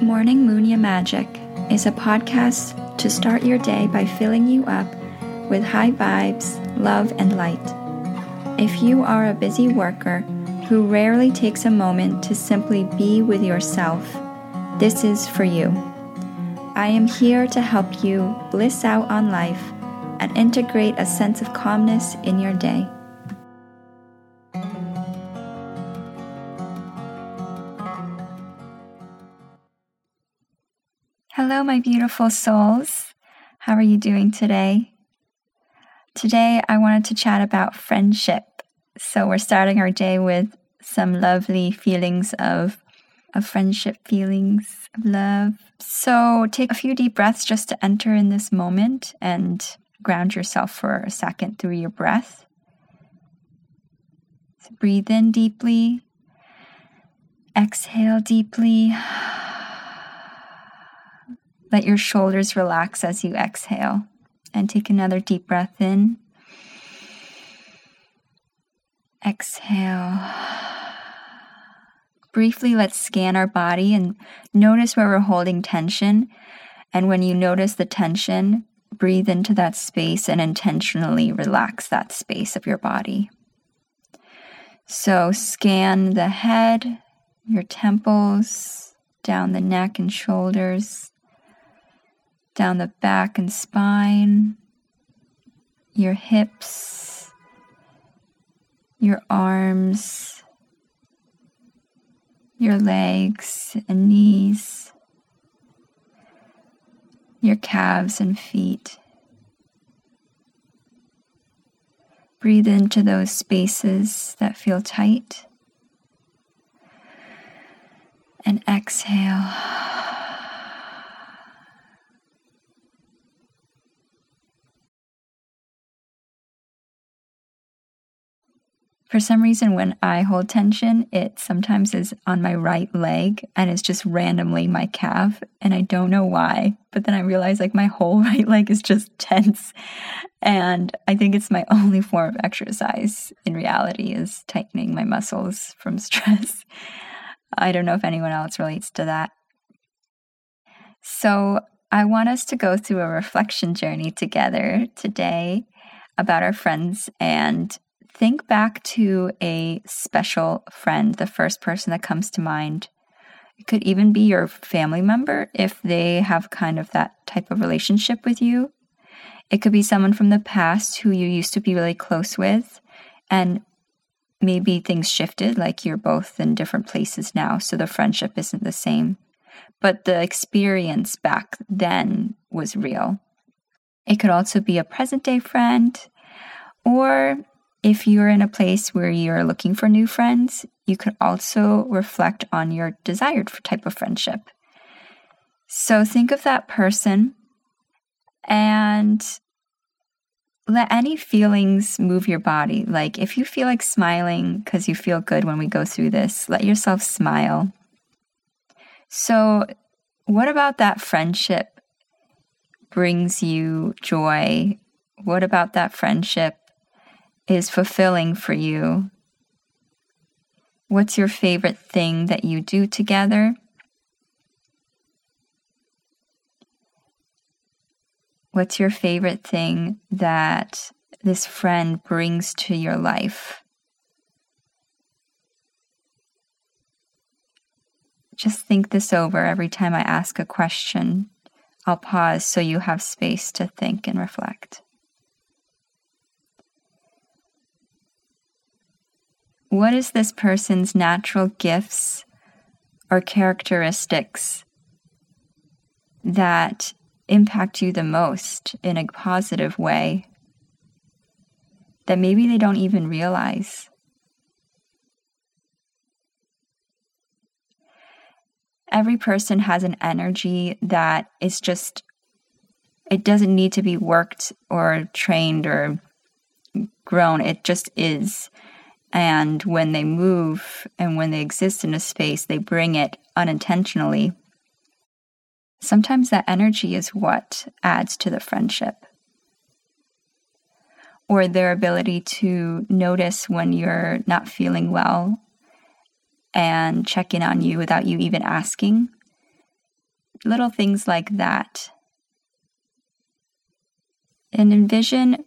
Morning Muña Magic is a podcast to start your day by filling you up with high vibes, love, and light. If you are a busy worker who rarely takes a moment to simply be with yourself, this is for you. I am here to help you bliss out on life and integrate a sense of calmness in your day. Hello, my beautiful souls. How are you doing today? Today, I wanted to chat about friendship. So, we're starting our day with some lovely feelings of, of friendship, feelings of love. So, take a few deep breaths just to enter in this moment and ground yourself for a second through your breath. So breathe in deeply, exhale deeply. Let your shoulders relax as you exhale. And take another deep breath in. Exhale. Briefly, let's scan our body and notice where we're holding tension. And when you notice the tension, breathe into that space and intentionally relax that space of your body. So, scan the head, your temples, down the neck and shoulders down the back and spine, your hips, your arms, your legs and knees, your calves and feet. Breathe into those spaces that feel tight and exhale. For some reason, when I hold tension, it sometimes is on my right leg and it's just randomly my calf. And I don't know why. But then I realize like my whole right leg is just tense. And I think it's my only form of exercise in reality is tightening my muscles from stress. I don't know if anyone else relates to that. So I want us to go through a reflection journey together today about our friends and think back to a special friend, the first person that comes to mind. It could even be your family member if they have kind of that type of relationship with you. It could be someone from the past who you used to be really close with, and maybe things shifted, like you're both in different places now, so the friendship isn't the same. But the experience back then was real. It could also be a present day friend, or if you're in a place where you're looking for new friends, you could also reflect on your desired type of friendship. So think of that person and let any feelings move your body. Like if you feel like smiling because you feel good when we go through this, let yourself smile. So, what about that friendship brings you joy? What about that friendship is fulfilling for you? What's your favorite thing that you do together? What's your favorite thing that this friend brings to your life? Just think this over every time I ask a question. I'll pause so you have space to think and reflect. What is this person's natural gifts or characteristics that impact you the most in a positive way that maybe they don't even realize? Every person has an energy that is just, it doesn't need to be worked or trained or grown. It just is. And when they move and when they exist in a space, they bring it unintentionally. Sometimes that energy is what adds to the friendship. Or their ability to notice when you're not feeling well and check in on you without you even asking. little things like that. And envision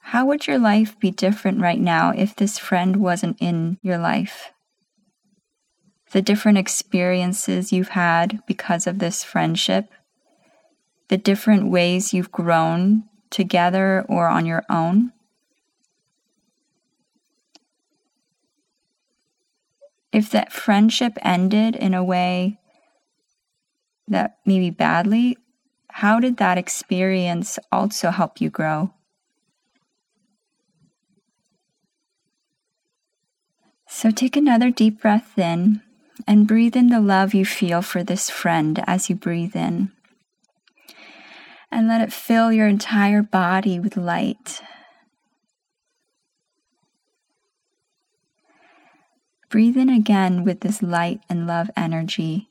how would your life be different right now if this friend wasn't in your life? The different experiences you've had because of this friendship, the different ways you've grown together or on your own. If that friendship ended in a way that maybe badly, how did that experience also help you grow? So take another deep breath in and breathe in the love you feel for this friend as you breathe in. And let it fill your entire body with light. Breathe in again with this light and love energy.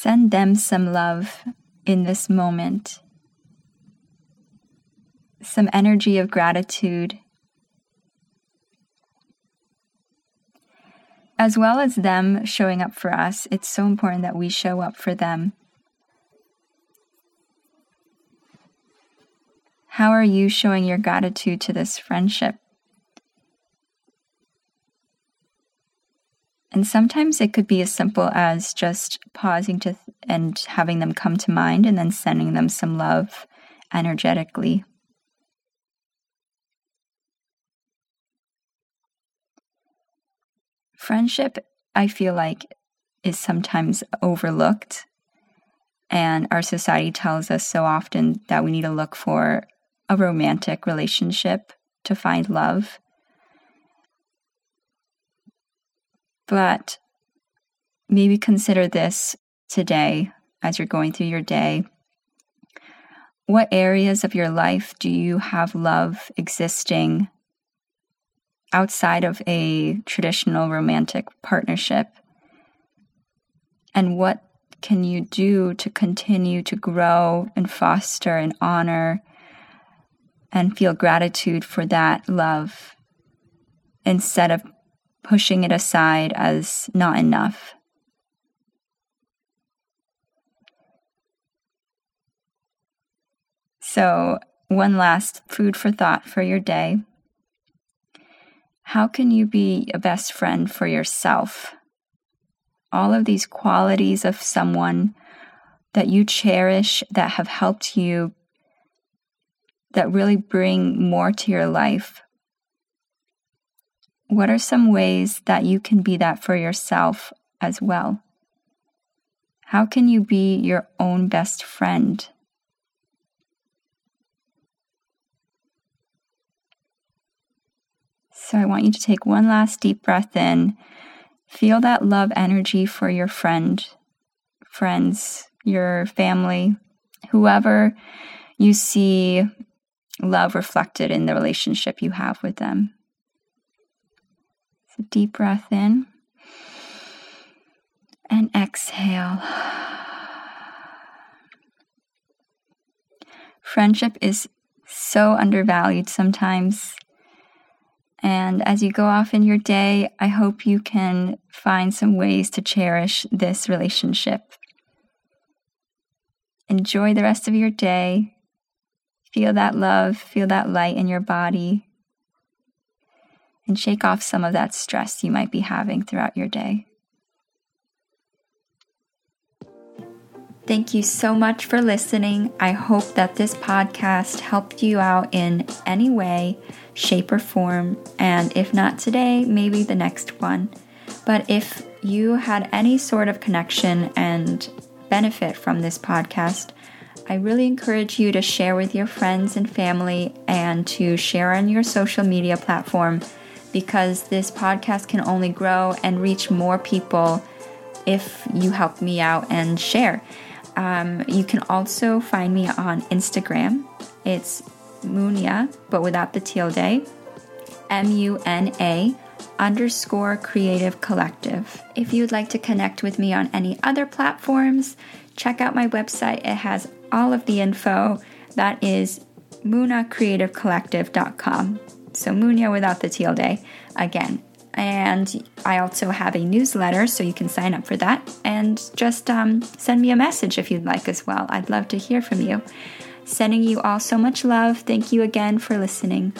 Send them some love in this moment, some energy of gratitude, as well as them showing up for us. It's so important that we show up for them. How are you showing your gratitude to this friendship? And sometimes it could be as simple as just pausing to th- and having them come to mind and then sending them some love energetically. Friendship, I feel like, is sometimes overlooked. And our society tells us so often that we need to look for a romantic relationship to find love. But maybe consider this today as you're going through your day. What areas of your life do you have love existing outside of a traditional romantic partnership? And what can you do to continue to grow and foster and honor and feel gratitude for that love instead of pushing it aside as not enough. So, one last food for thought for your day. How can you be a best friend for yourself? All of these qualities of someone that you cherish that have helped you, that really bring more to your life, what are some ways that you can be that for yourself as well? How can you be your own best friend? So I want you to take one last deep breath in. Feel that love energy for your friend, friends, your family, whoever you see love reflected in the relationship you have with them deep breath in and exhale. Friendship is so undervalued sometimes. And as you go off in your day, I hope you can find some ways to cherish this relationship. Enjoy the rest of your day. Feel that love, feel that light in your body and shake off some of that stress you might be having throughout your day. Thank you so much for listening. I hope that this podcast helped you out in any way, shape, or form. And if not today, maybe the next one. But if you had any sort of connection and benefit from this podcast, I really encourage you to share with your friends and family and to share on your social media platform because this podcast can only grow and reach more people if you help me out and share. Um, you can also find me on Instagram. It's Muña, but without the tilde. M U N A underscore creative collective. If you'd like to connect with me on any other platforms, check out my website. It has all of the info. That is munacreativecollective.com. So Muña without the day again. And I also have a newsletter, so you can sign up for that. And just um, send me a message if you'd like as well. I'd love to hear from you. Sending you all so much love. Thank you again for listening.